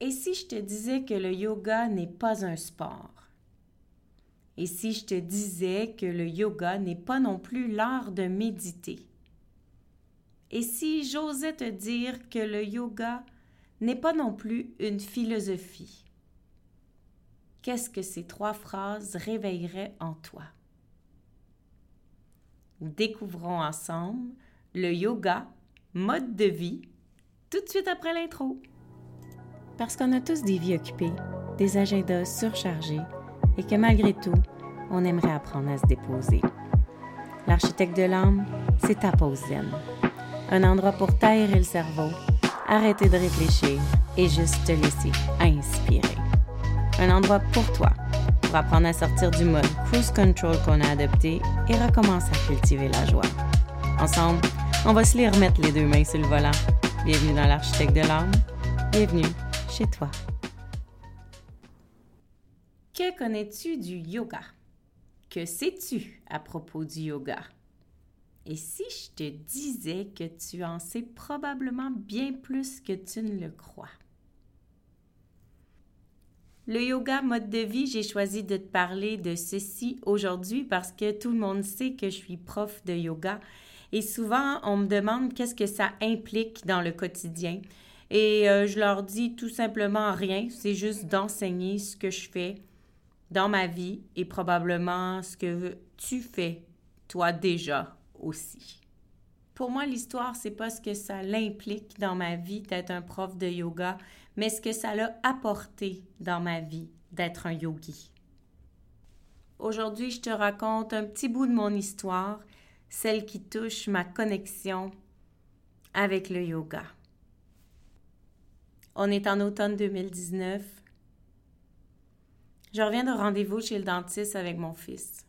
Et si je te disais que le yoga n'est pas un sport? Et si je te disais que le yoga n'est pas non plus l'art de méditer? Et si j'osais te dire que le yoga n'est pas non plus une philosophie? Qu'est-ce que ces trois phrases réveilleraient en toi? Découvrons ensemble le yoga, mode de vie, tout de suite après l'intro. Parce qu'on a tous des vies occupées, des agendas surchargés et que malgré tout, on aimerait apprendre à se déposer. L'architecte de l'âme, c'est ta pause zen. Un endroit pour taire le cerveau, arrêter de réfléchir et juste te laisser inspirer. Un endroit pour toi, pour apprendre à sortir du mode cruise control qu'on a adopté et recommencer à cultiver la joie. Ensemble, on va se les remettre les deux mains sur le volant. Bienvenue dans l'architecte de l'âme. Bienvenue chez toi. Que connais-tu du yoga? Que sais-tu à propos du yoga? Et si je te disais que tu en sais probablement bien plus que tu ne le crois? Le yoga mode de vie, j'ai choisi de te parler de ceci aujourd'hui parce que tout le monde sait que je suis prof de yoga et souvent, on me demande qu'est-ce que ça implique dans le quotidien. Et euh, je leur dis tout simplement rien, c'est juste d'enseigner ce que je fais dans ma vie et probablement ce que tu fais toi déjà aussi. Pour moi, l'histoire, c'est pas ce que ça l'implique dans ma vie d'être un prof de yoga, mais ce que ça l'a apporté dans ma vie d'être un yogi. Aujourd'hui, je te raconte un petit bout de mon histoire celle qui touche ma connexion avec le yoga. On est en automne 2019. Je reviens de rendez-vous chez le dentiste avec mon fils.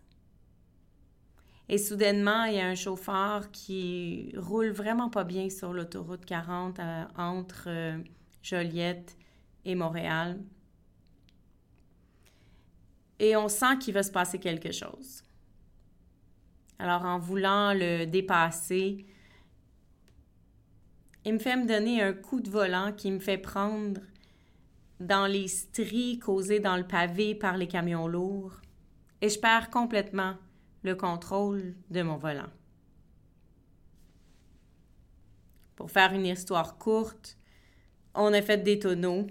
Et soudainement, il y a un chauffeur qui roule vraiment pas bien sur l'autoroute 40 euh, entre euh, Joliette et Montréal. Et on sent qu'il va se passer quelque chose. Alors, en voulant le dépasser, il me fait me donner un coup de volant qui me fait prendre dans les stries causées dans le pavé par les camions lourds et je perds complètement le contrôle de mon volant. Pour faire une histoire courte, on a fait des tonneaux.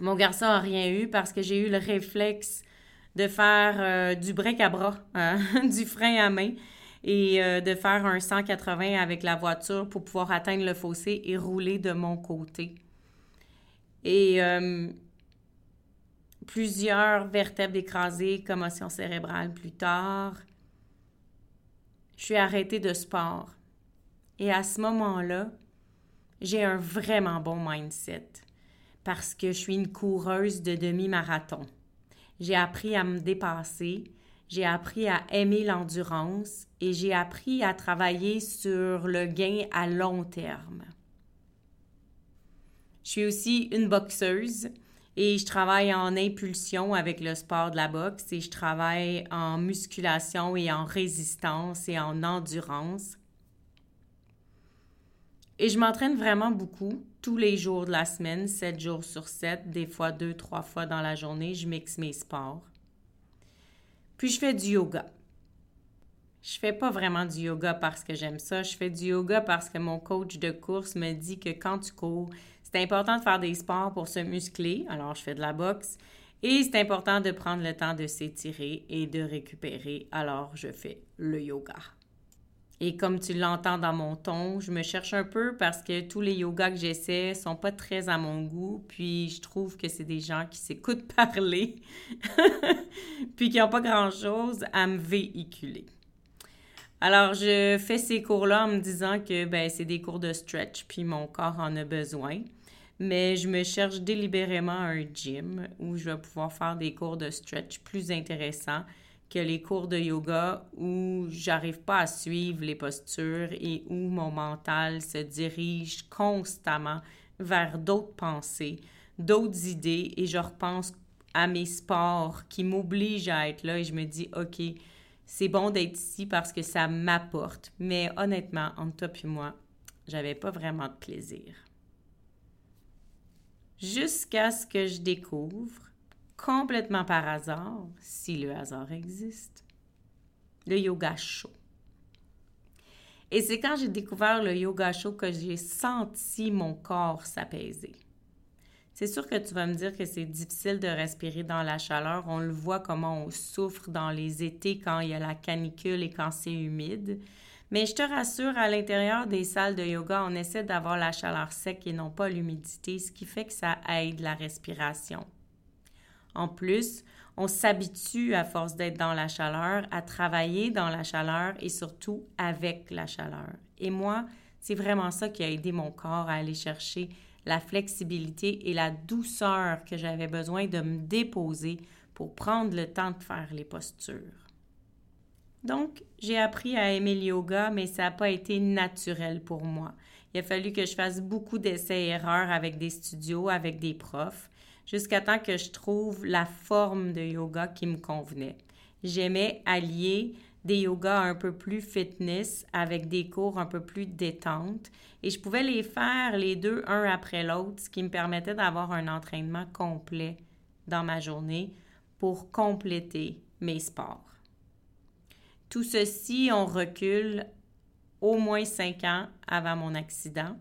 Mon garçon n'a rien eu parce que j'ai eu le réflexe de faire euh, du break à bras, euh, du frein à main et euh, de faire un 180 avec la voiture pour pouvoir atteindre le fossé et rouler de mon côté. Et plusieurs vertèbres écrasées, commotion cérébrale plus tard. Je suis arrêtée de sport. Et à ce moment-là, j'ai un vraiment bon mindset parce que je suis une coureuse de demi-marathon. J'ai appris à me dépasser, j'ai appris à aimer l'endurance et j'ai appris à travailler sur le gain à long terme. Je suis aussi une boxeuse et je travaille en impulsion avec le sport de la boxe et je travaille en musculation et en résistance et en endurance. Et je m'entraîne vraiment beaucoup tous les jours de la semaine, 7 jours sur 7, des fois deux, trois fois dans la journée, je mixe mes sports. Puis je fais du yoga. Je fais pas vraiment du yoga parce que j'aime ça, je fais du yoga parce que mon coach de course me dit que quand tu cours, c'est important de faire des sports pour se muscler, alors je fais de la boxe, et c'est important de prendre le temps de s'étirer et de récupérer, alors je fais le yoga. Et comme tu l'entends dans mon ton, je me cherche un peu parce que tous les yogas que j'essaie sont pas très à mon goût. Puis je trouve que c'est des gens qui s'écoutent parler, puis qui n'ont pas grand-chose à me véhiculer. Alors, je fais ces cours-là en me disant que ben, c'est des cours de stretch, puis mon corps en a besoin. Mais je me cherche délibérément un gym où je vais pouvoir faire des cours de stretch plus intéressants que les cours de yoga où j'arrive pas à suivre les postures et où mon mental se dirige constamment vers d'autres pensées, d'autres idées et je repense à mes sports qui m'obligent à être là et je me dis OK, c'est bon d'être ici parce que ça m'apporte. Mais honnêtement, entre toi et moi, j'avais pas vraiment de plaisir. jusqu'à ce que je découvre, complètement par hasard, si le hasard existe, le yoga chaud. Et c'est quand j'ai découvert le yoga chaud que j'ai senti mon corps s'apaiser. C'est sûr que tu vas me dire que c'est difficile de respirer dans la chaleur. On le voit comment on souffre dans les étés quand il y a la canicule et quand c'est humide. Mais je te rassure, à l'intérieur des salles de yoga, on essaie d'avoir la chaleur sec et non pas l'humidité, ce qui fait que ça aide la respiration. En plus, on s'habitue à force d'être dans la chaleur, à travailler dans la chaleur et surtout avec la chaleur. Et moi, c'est vraiment ça qui a aidé mon corps à aller chercher la flexibilité et la douceur que j'avais besoin de me déposer pour prendre le temps de faire les postures. Donc, j'ai appris à aimer le yoga, mais ça n'a pas été naturel pour moi. Il a fallu que je fasse beaucoup d'essais-erreurs avec des studios, avec des profs, jusqu'à temps que je trouve la forme de yoga qui me convenait. J'aimais allier des yogas un peu plus fitness avec des cours un peu plus détente et je pouvais les faire les deux un après l'autre, ce qui me permettait d'avoir un entraînement complet dans ma journée pour compléter mes sports. Tout ceci, on recule au moins cinq ans avant mon accident.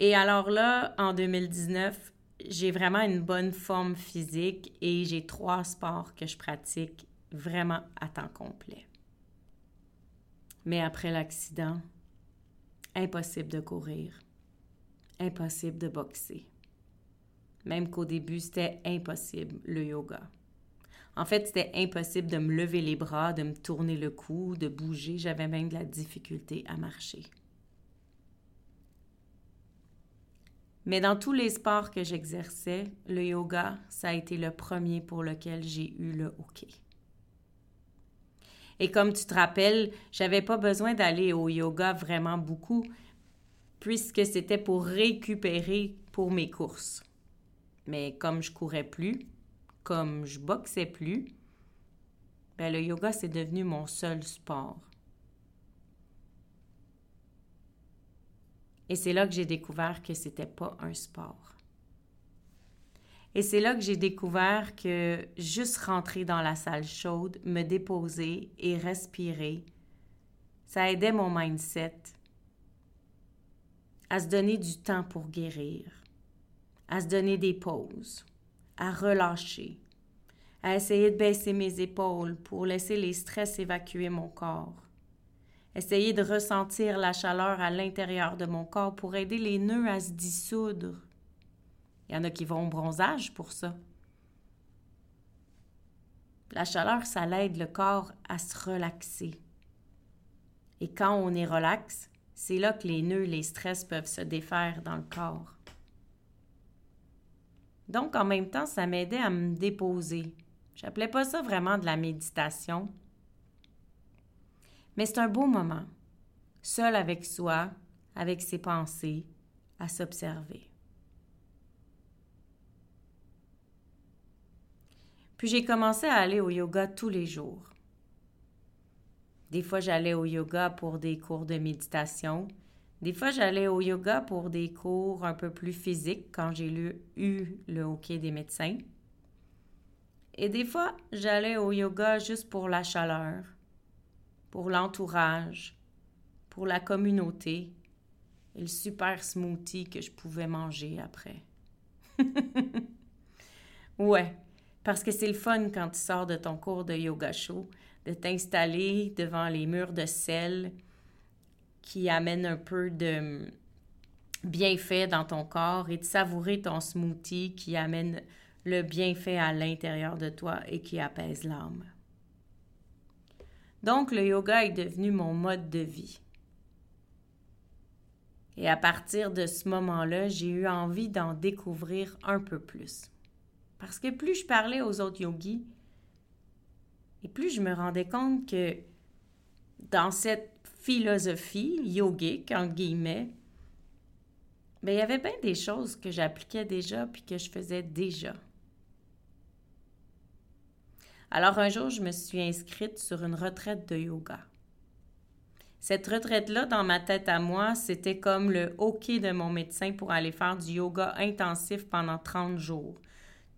Et alors là, en 2019, j'ai vraiment une bonne forme physique et j'ai trois sports que je pratique vraiment à temps complet. Mais après l'accident, impossible de courir, impossible de boxer. Même qu'au début, c'était impossible le yoga. En fait, c'était impossible de me lever les bras, de me tourner le cou, de bouger. J'avais même de la difficulté à marcher. Mais dans tous les sports que j'exerçais, le yoga, ça a été le premier pour lequel j'ai eu le hockey. Et comme tu te rappelles, j'avais pas besoin d'aller au yoga vraiment beaucoup puisque c'était pour récupérer pour mes courses. Mais comme je courais plus, comme je boxais plus, ben le yoga c'est devenu mon seul sport. Et c'est là que j'ai découvert que c'était pas un sport. Et c'est là que j'ai découvert que juste rentrer dans la salle chaude, me déposer et respirer, ça aidait mon mindset à se donner du temps pour guérir, à se donner des pauses, à relâcher, à essayer de baisser mes épaules pour laisser les stress évacuer mon corps, essayer de ressentir la chaleur à l'intérieur de mon corps pour aider les nœuds à se dissoudre il y en a qui vont au bronzage pour ça. La chaleur, ça l'aide le corps à se relaxer. Et quand on est relax, c'est là que les nœuds, les stress peuvent se défaire dans le corps. Donc, en même temps, ça m'aidait à me déposer. J'appelais pas ça vraiment de la méditation. Mais c'est un beau moment, seul avec soi, avec ses pensées, à s'observer. Puis j'ai commencé à aller au yoga tous les jours. Des fois, j'allais au yoga pour des cours de méditation. Des fois, j'allais au yoga pour des cours un peu plus physiques quand j'ai eu le hockey des médecins. Et des fois, j'allais au yoga juste pour la chaleur, pour l'entourage, pour la communauté et le super smoothie que je pouvais manger après. ouais, parce que c'est le fun quand tu sors de ton cours de yoga chaud, de t'installer devant les murs de sel qui amènent un peu de bienfait dans ton corps et de savourer ton smoothie qui amène le bienfait à l'intérieur de toi et qui apaise l'âme. Donc le yoga est devenu mon mode de vie. Et à partir de ce moment-là, j'ai eu envie d'en découvrir un peu plus. Parce que plus je parlais aux autres yogis, et plus je me rendais compte que dans cette philosophie yogique, en guillemets, ben, il y avait bien des choses que j'appliquais déjà puis que je faisais déjà. Alors un jour, je me suis inscrite sur une retraite de yoga. Cette retraite-là, dans ma tête à moi, c'était comme le OK de mon médecin pour aller faire du yoga intensif pendant 30 jours.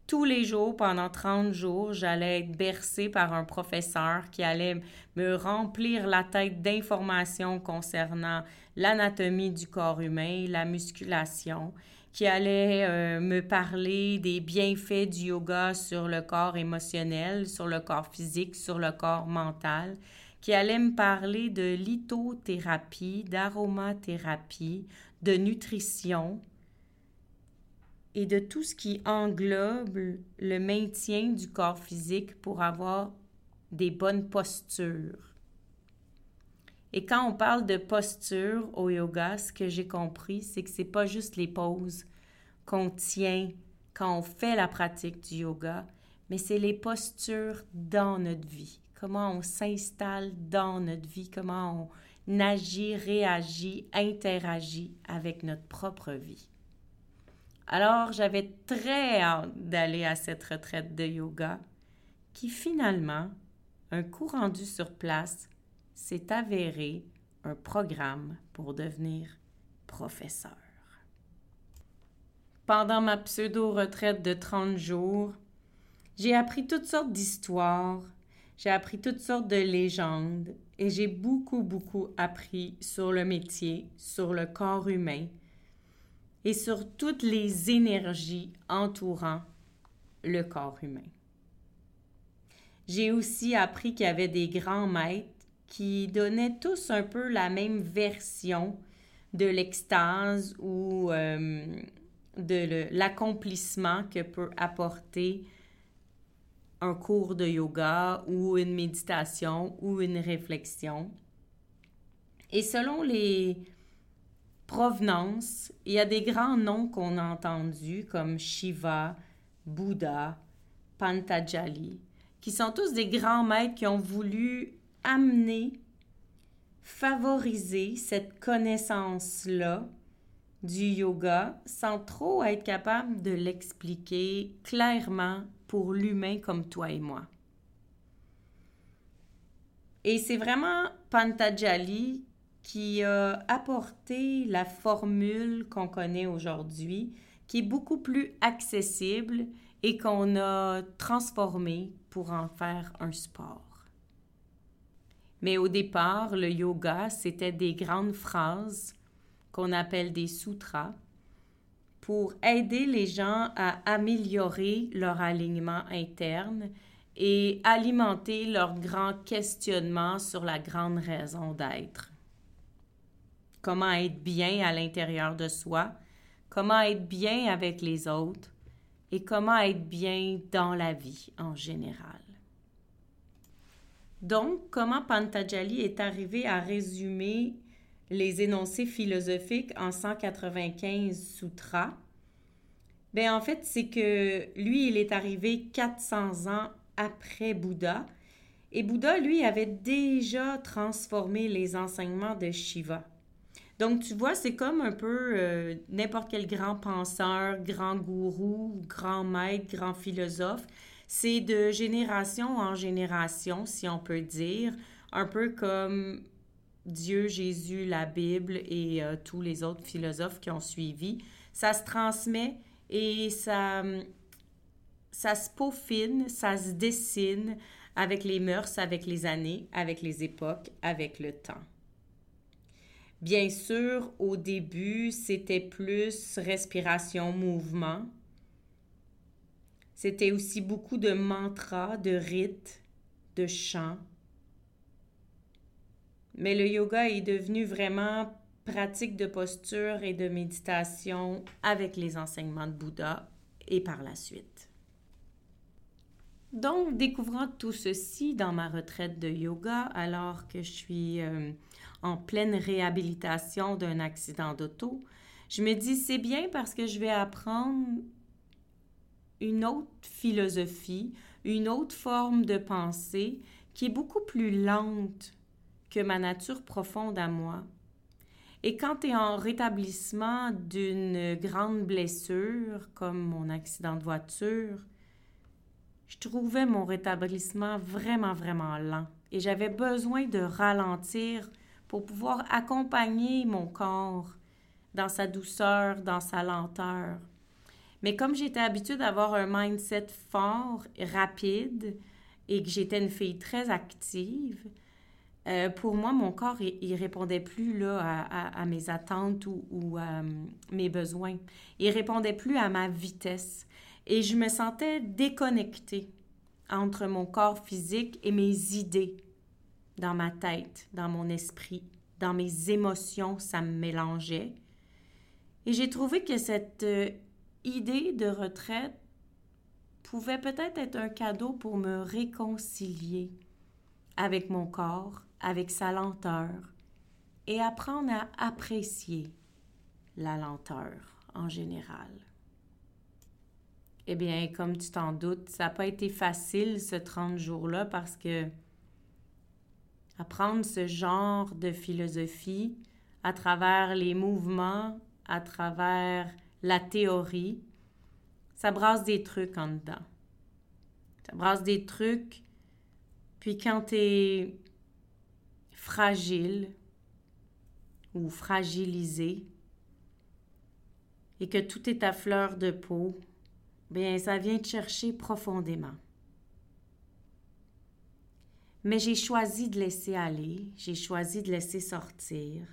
Tous les jours, pendant 30 jours, j'allais être bercée par un professeur qui allait me remplir la tête d'informations concernant l'anatomie du corps humain, la musculation, qui allait euh, me parler des bienfaits du yoga sur le corps émotionnel, sur le corps physique, sur le corps mental, qui allait me parler de lithothérapie, d'aromathérapie, de nutrition et de tout ce qui englobe le maintien du corps physique pour avoir des bonnes postures. Et quand on parle de posture au yoga, ce que j'ai compris, c'est que c'est pas juste les poses qu'on tient quand on fait la pratique du yoga, mais c'est les postures dans notre vie comment on s'installe dans notre vie, comment on agit, réagit, interagit avec notre propre vie. Alors, j'avais très hâte d'aller à cette retraite de yoga qui finalement, un coup rendu sur place, s'est avéré un programme pour devenir professeur. Pendant ma pseudo-retraite de 30 jours, j'ai appris toutes sortes d'histoires, j'ai appris toutes sortes de légendes et j'ai beaucoup, beaucoup appris sur le métier, sur le corps humain et sur toutes les énergies entourant le corps humain. J'ai aussi appris qu'il y avait des grands maîtres qui donnaient tous un peu la même version de l'extase ou euh, de l'accomplissement que peut apporter un cours de yoga ou une méditation ou une réflexion. Et selon les provenances, il y a des grands noms qu'on a entendus comme Shiva, Bouddha, Pantajali, qui sont tous des grands maîtres qui ont voulu amener, favoriser cette connaissance-là du yoga sans trop être capable de l'expliquer clairement pour l'humain comme toi et moi. Et c'est vraiment Pantajali qui a apporté la formule qu'on connaît aujourd'hui, qui est beaucoup plus accessible et qu'on a transformée pour en faire un sport. Mais au départ, le yoga, c'était des grandes phrases qu'on appelle des sutras pour aider les gens à améliorer leur alignement interne et alimenter leur grand questionnement sur la grande raison d'être. Comment être bien à l'intérieur de soi, comment être bien avec les autres et comment être bien dans la vie en général. Donc, comment Pantajali est arrivé à résumer les énoncés philosophiques en 195 sutras? Ben en fait, c'est que lui, il est arrivé 400 ans après Bouddha. Et Bouddha, lui, avait déjà transformé les enseignements de Shiva. Donc, tu vois, c'est comme un peu euh, n'importe quel grand penseur, grand gourou, grand maître, grand philosophe. C'est de génération en génération, si on peut dire, un peu comme Dieu, Jésus, la Bible et euh, tous les autres philosophes qui ont suivi. Ça se transmet et ça, ça se peaufine, ça se dessine avec les mœurs, avec les années, avec les époques, avec le temps. Bien sûr, au début, c'était plus respiration, mouvement. C'était aussi beaucoup de mantras, de rites, de chants, mais le yoga est devenu vraiment pratique de posture et de méditation avec les enseignements de Bouddha et par la suite. Donc, découvrant tout ceci dans ma retraite de yoga, alors que je suis euh, en pleine réhabilitation d'un accident d'auto, je me dis c'est bien parce que je vais apprendre une autre philosophie, une autre forme de pensée qui est beaucoup plus lente que ma nature profonde à moi. Et quand tu es en rétablissement d'une grande blessure, comme mon accident de voiture, je trouvais mon rétablissement vraiment, vraiment lent. Et j'avais besoin de ralentir pour pouvoir accompagner mon corps dans sa douceur, dans sa lenteur. Mais comme j'étais habituée d'avoir un mindset fort, rapide, et que j'étais une fille très active, euh, pour moi, mon corps, il, répondait plus là, à, mes attentes ou, à mes besoins. Il répondait plus à ma vitesse. Et je me sentais déconnectée entre mon corps physique et mes idées dans ma tête, dans mon esprit, dans mes émotions, ça me mélangeait. Et j'ai trouvé que cette euh, idée de retraite pouvait peut-être être un cadeau pour me réconcilier avec mon corps, avec sa lenteur, et apprendre à apprécier la lenteur en général. Eh bien, comme tu t'en doutes, ça n'a pas été facile ce 30 jours-là parce que apprendre ce genre de philosophie à travers les mouvements, à travers la théorie, ça brasse des trucs en dedans. Ça brasse des trucs. Puis quand tu es fragile ou fragilisé et que tout est à fleur de peau, bien, ça vient te chercher profondément. Mais j'ai choisi de laisser aller, j'ai choisi de laisser sortir,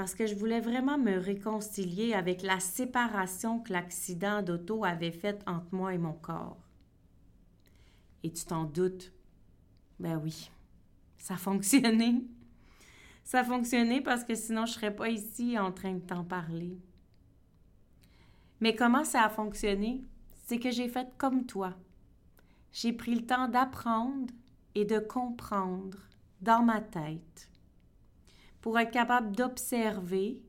parce que je voulais vraiment me réconcilier avec la séparation que l'accident d'auto avait faite entre moi et mon corps. Et tu t'en doutes? Ben oui, ça a fonctionné. Ça a fonctionné parce que sinon je ne serais pas ici en train de t'en parler. Mais comment ça a fonctionné? C'est que j'ai fait comme toi. J'ai pris le temps d'apprendre et de comprendre dans ma tête pour être capable d'observer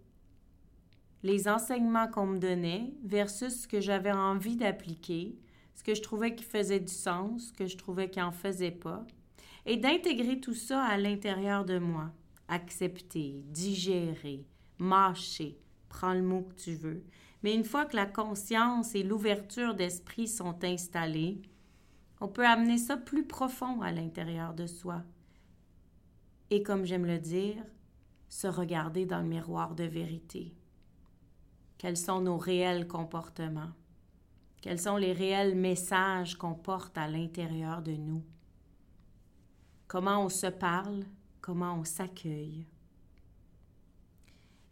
les enseignements qu'on me donnait versus ce que j'avais envie d'appliquer, ce que je trouvais qui faisait du sens, ce que je trouvais qui n'en faisait pas, et d'intégrer tout ça à l'intérieur de moi. Accepter, digérer, mâcher, prends le mot que tu veux. Mais une fois que la conscience et l'ouverture d'esprit sont installées, on peut amener ça plus profond à l'intérieur de soi. Et comme j'aime le dire, se regarder dans le miroir de vérité. Quels sont nos réels comportements? Quels sont les réels messages qu'on porte à l'intérieur de nous? Comment on se parle? Comment on s'accueille?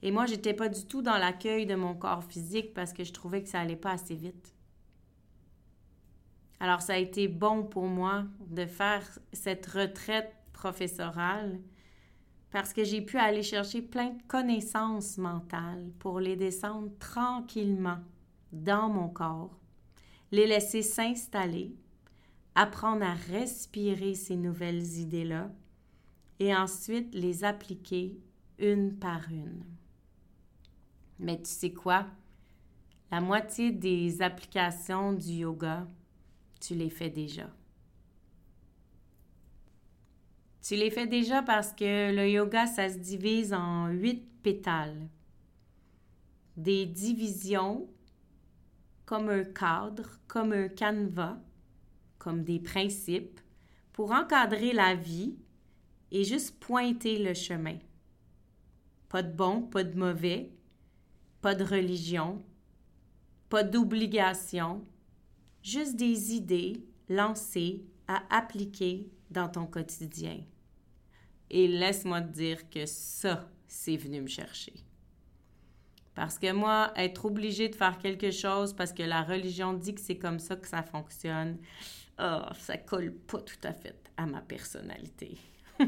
Et moi, j'étais pas du tout dans l'accueil de mon corps physique parce que je trouvais que ça allait pas assez vite. Alors, ça a été bon pour moi de faire cette retraite professorale parce que j'ai pu aller chercher plein de connaissances mentales pour les descendre tranquillement dans mon corps, les laisser s'installer, apprendre à respirer ces nouvelles idées-là et ensuite les appliquer une par une. Mais tu sais quoi? La moitié des applications du yoga, tu les fais déjà. Tu les fais déjà parce que le yoga, ça se divise en huit pétales. Des divisions comme un cadre, comme un canevas, comme des principes pour encadrer la vie et juste pointer le chemin. Pas de bon, pas de mauvais, pas de religion, pas d'obligation, juste des idées lancées à appliquer dans ton quotidien. Et laisse-moi te dire que ça, c'est venu me chercher. Parce que moi, être obligé de faire quelque chose parce que la religion dit que c'est comme ça que ça fonctionne, oh, ça colle pas tout à fait à ma personnalité.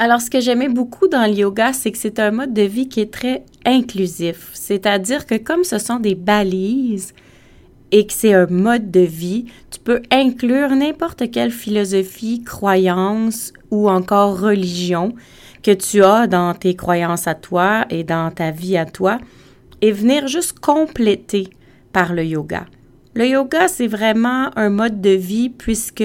Alors, ce que j'aimais beaucoup dans le yoga, c'est que c'est un mode de vie qui est très inclusif. C'est-à-dire que comme ce sont des balises, et que c'est un mode de vie, tu peux inclure n'importe quelle philosophie, croyance ou encore religion que tu as dans tes croyances à toi et dans ta vie à toi et venir juste compléter par le yoga. Le yoga, c'est vraiment un mode de vie puisque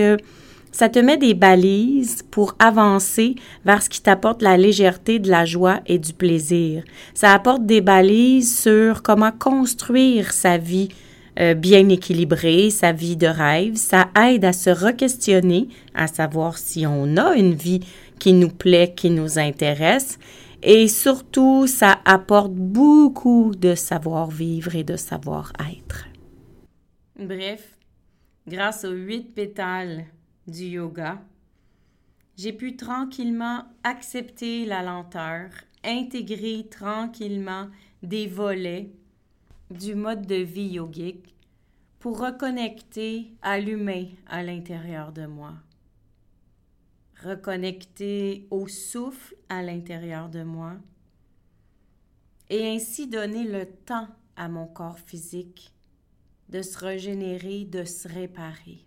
ça te met des balises pour avancer vers ce qui t'apporte la légèreté, de la joie et du plaisir. Ça apporte des balises sur comment construire sa vie euh, bien équilibrée, sa vie de rêve. Ça aide à se re-questionner, à savoir si on a une vie qui nous plaît, qui nous intéresse. Et surtout, ça apporte beaucoup de savoir-vivre et de savoir-être. Bref, grâce aux huit pétales du yoga, j'ai pu tranquillement accepter la lenteur, intégrer tranquillement des volets du mode de vie yogique pour reconnecter à l'humain à l'intérieur de moi. Reconnecter au souffle à l'intérieur de moi et ainsi donner le temps à mon corps physique de se régénérer, de se réparer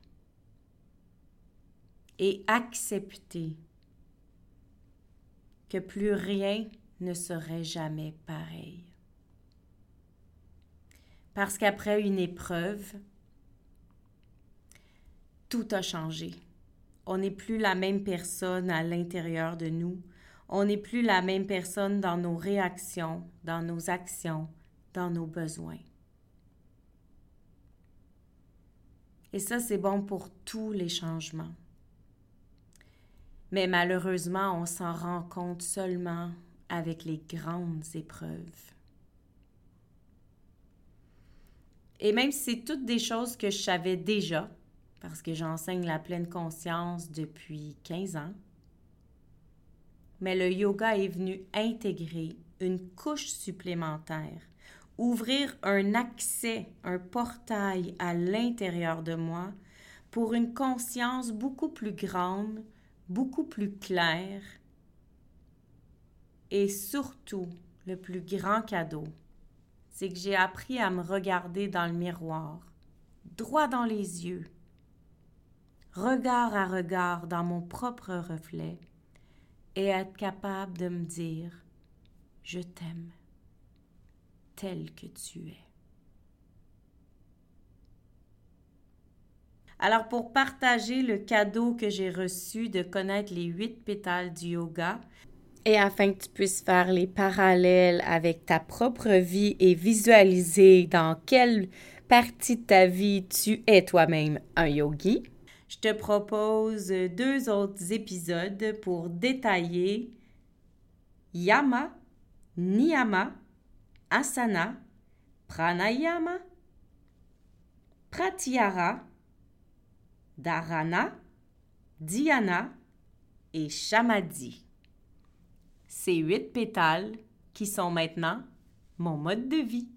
et accepter que plus rien ne serait jamais pareil. Parce qu'après une épreuve, tout a changé. On n'est plus la même personne à l'intérieur de nous. On n'est plus la même personne dans nos réactions, dans nos actions, dans nos besoins. Et ça, c'est bon pour tous les changements. Mais malheureusement, on s'en rend compte seulement avec les grandes épreuves. Et même si c'est toutes des choses que je savais déjà, parce que j'enseigne la pleine conscience depuis 15 ans, mais le yoga est venu intégrer une couche supplémentaire, ouvrir un accès, un portail à l'intérieur de moi pour une conscience beaucoup plus grande, beaucoup plus claire et surtout le plus grand cadeau, c'est que j'ai appris à me regarder dans le miroir, droit dans les yeux, regard à regard dans mon propre reflet, et être capable de me dire Je t'aime tel que tu es. Alors pour partager le cadeau que j'ai reçu de connaître les huit pétales du yoga, et afin que tu puisses faire les parallèles avec ta propre vie et visualiser dans quelle partie de ta vie tu es toi-même un yogi, je te propose deux autres épisodes pour détailler yama, niyama, asana, pranayama, pratyahara, dharana, dhyana et shamadhi ces huit pétales qui sont maintenant mon mode de vie.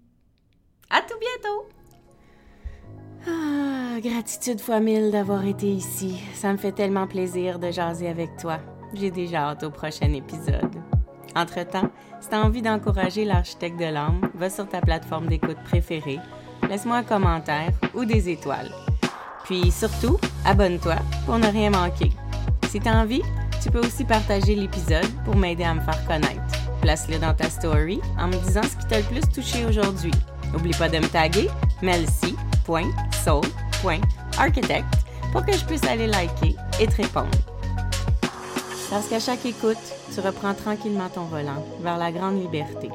À tout bientôt! Ah, gratitude fois mille d'avoir été ici. Ça me fait tellement plaisir de jaser avec toi. J'ai déjà hâte au prochain épisode. Entre-temps, si tu as envie d'encourager l'architecte de l'âme, va sur ta plateforme d'écoute préférée, laisse-moi un commentaire ou des étoiles. Puis surtout, abonne-toi pour ne rien manquer. Si tu as envie, tu peux aussi partager l'épisode pour m'aider à me faire connaître. Place-le dans ta story en me disant ce qui t'a le plus touché aujourd'hui. N'oublie pas de me taguer melcy.soul.architect pour que je puisse aller liker et te répondre. Parce qu'à chaque écoute, tu reprends tranquillement ton volant vers la grande liberté.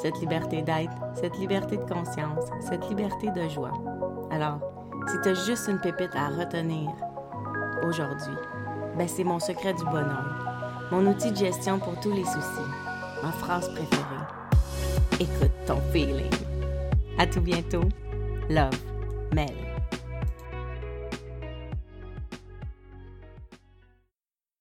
Cette liberté d'être, cette liberté de conscience, cette liberté de joie. Alors, si tu as juste une pépite à retenir aujourd'hui, ben c'est mon secret du bonheur, mon outil de gestion pour tous les soucis, ma phrase préférée. Écoute ton feeling. À tout bientôt. Love, Mel.